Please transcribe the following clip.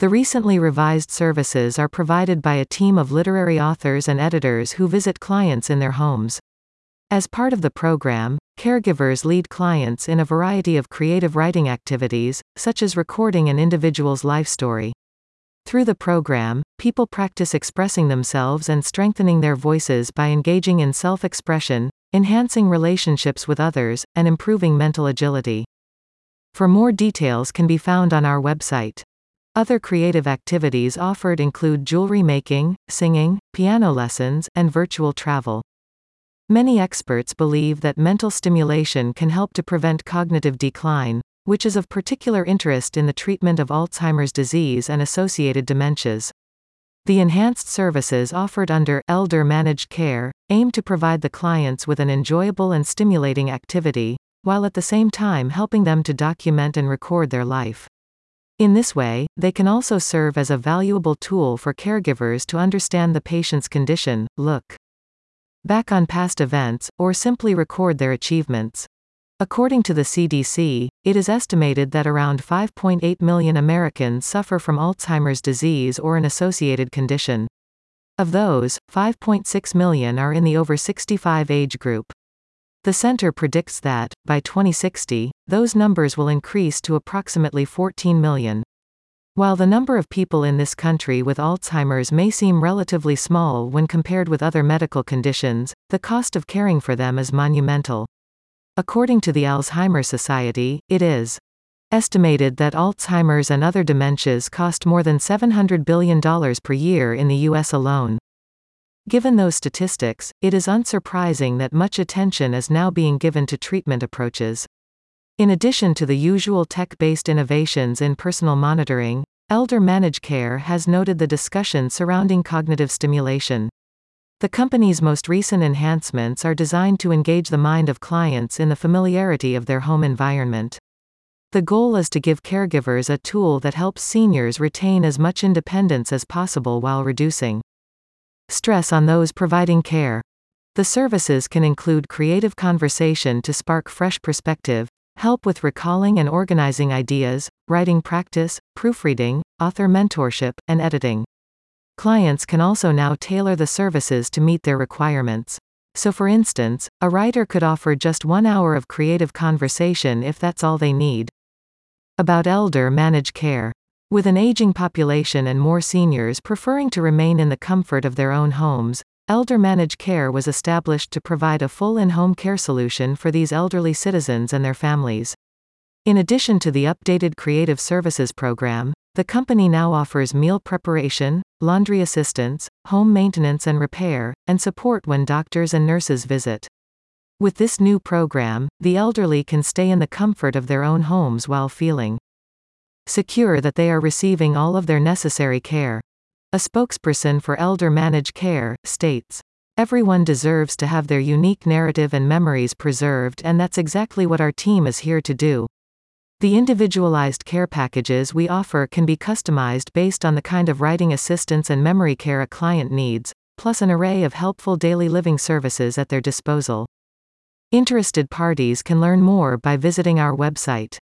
The recently revised services are provided by a team of literary authors and editors who visit clients in their homes. As part of the program, caregivers lead clients in a variety of creative writing activities, such as recording an individual's life story. Through the program, people practice expressing themselves and strengthening their voices by engaging in self expression, enhancing relationships with others, and improving mental agility. For more details can be found on our website. Other creative activities offered include jewelry making, singing, piano lessons, and virtual travel. Many experts believe that mental stimulation can help to prevent cognitive decline, which is of particular interest in the treatment of Alzheimer's disease and associated dementias. The enhanced services offered under Elder Managed Care aim to provide the clients with an enjoyable and stimulating activity, while at the same time helping them to document and record their life. In this way, they can also serve as a valuable tool for caregivers to understand the patient's condition, look back on past events, or simply record their achievements. According to the CDC, it is estimated that around 5.8 million Americans suffer from Alzheimer's disease or an associated condition. Of those, 5.6 million are in the over 65 age group. The center predicts that, by 2060, those numbers will increase to approximately 14 million. While the number of people in this country with Alzheimer's may seem relatively small when compared with other medical conditions, the cost of caring for them is monumental. According to the Alzheimer's Society, it is estimated that Alzheimer's and other dementias cost more than $700 billion per year in the U.S. alone. Given those statistics, it is unsurprising that much attention is now being given to treatment approaches. In addition to the usual tech-based innovations in personal monitoring, Elder Managed Care has noted the discussion surrounding cognitive stimulation. The company's most recent enhancements are designed to engage the mind of clients in the familiarity of their home environment. The goal is to give caregivers a tool that helps seniors retain as much independence as possible while reducing stress on those providing care. The services can include creative conversation to spark fresh perspective, help with recalling and organizing ideas, writing practice, proofreading, author mentorship, and editing. Clients can also now tailor the services to meet their requirements. So for instance, a writer could offer just one hour of creative conversation if that's all they need. About elder managed care. With an aging population and more seniors preferring to remain in the comfort of their own homes, Elder Managed Care was established to provide a full in-home care solution for these elderly citizens and their families. In addition to the updated Creative Services program, the company now offers meal preparation, laundry assistance, home maintenance and repair, and support when doctors and nurses visit. With this new program, the elderly can stay in the comfort of their own homes while feeling secure that they are receiving all of their necessary care. A spokesperson for Elder Managed Care states, Everyone deserves to have their unique narrative and memories preserved, and that's exactly what our team is here to do. The individualized care packages we offer can be customized based on the kind of writing assistance and memory care a client needs, plus an array of helpful daily living services at their disposal. Interested parties can learn more by visiting our website.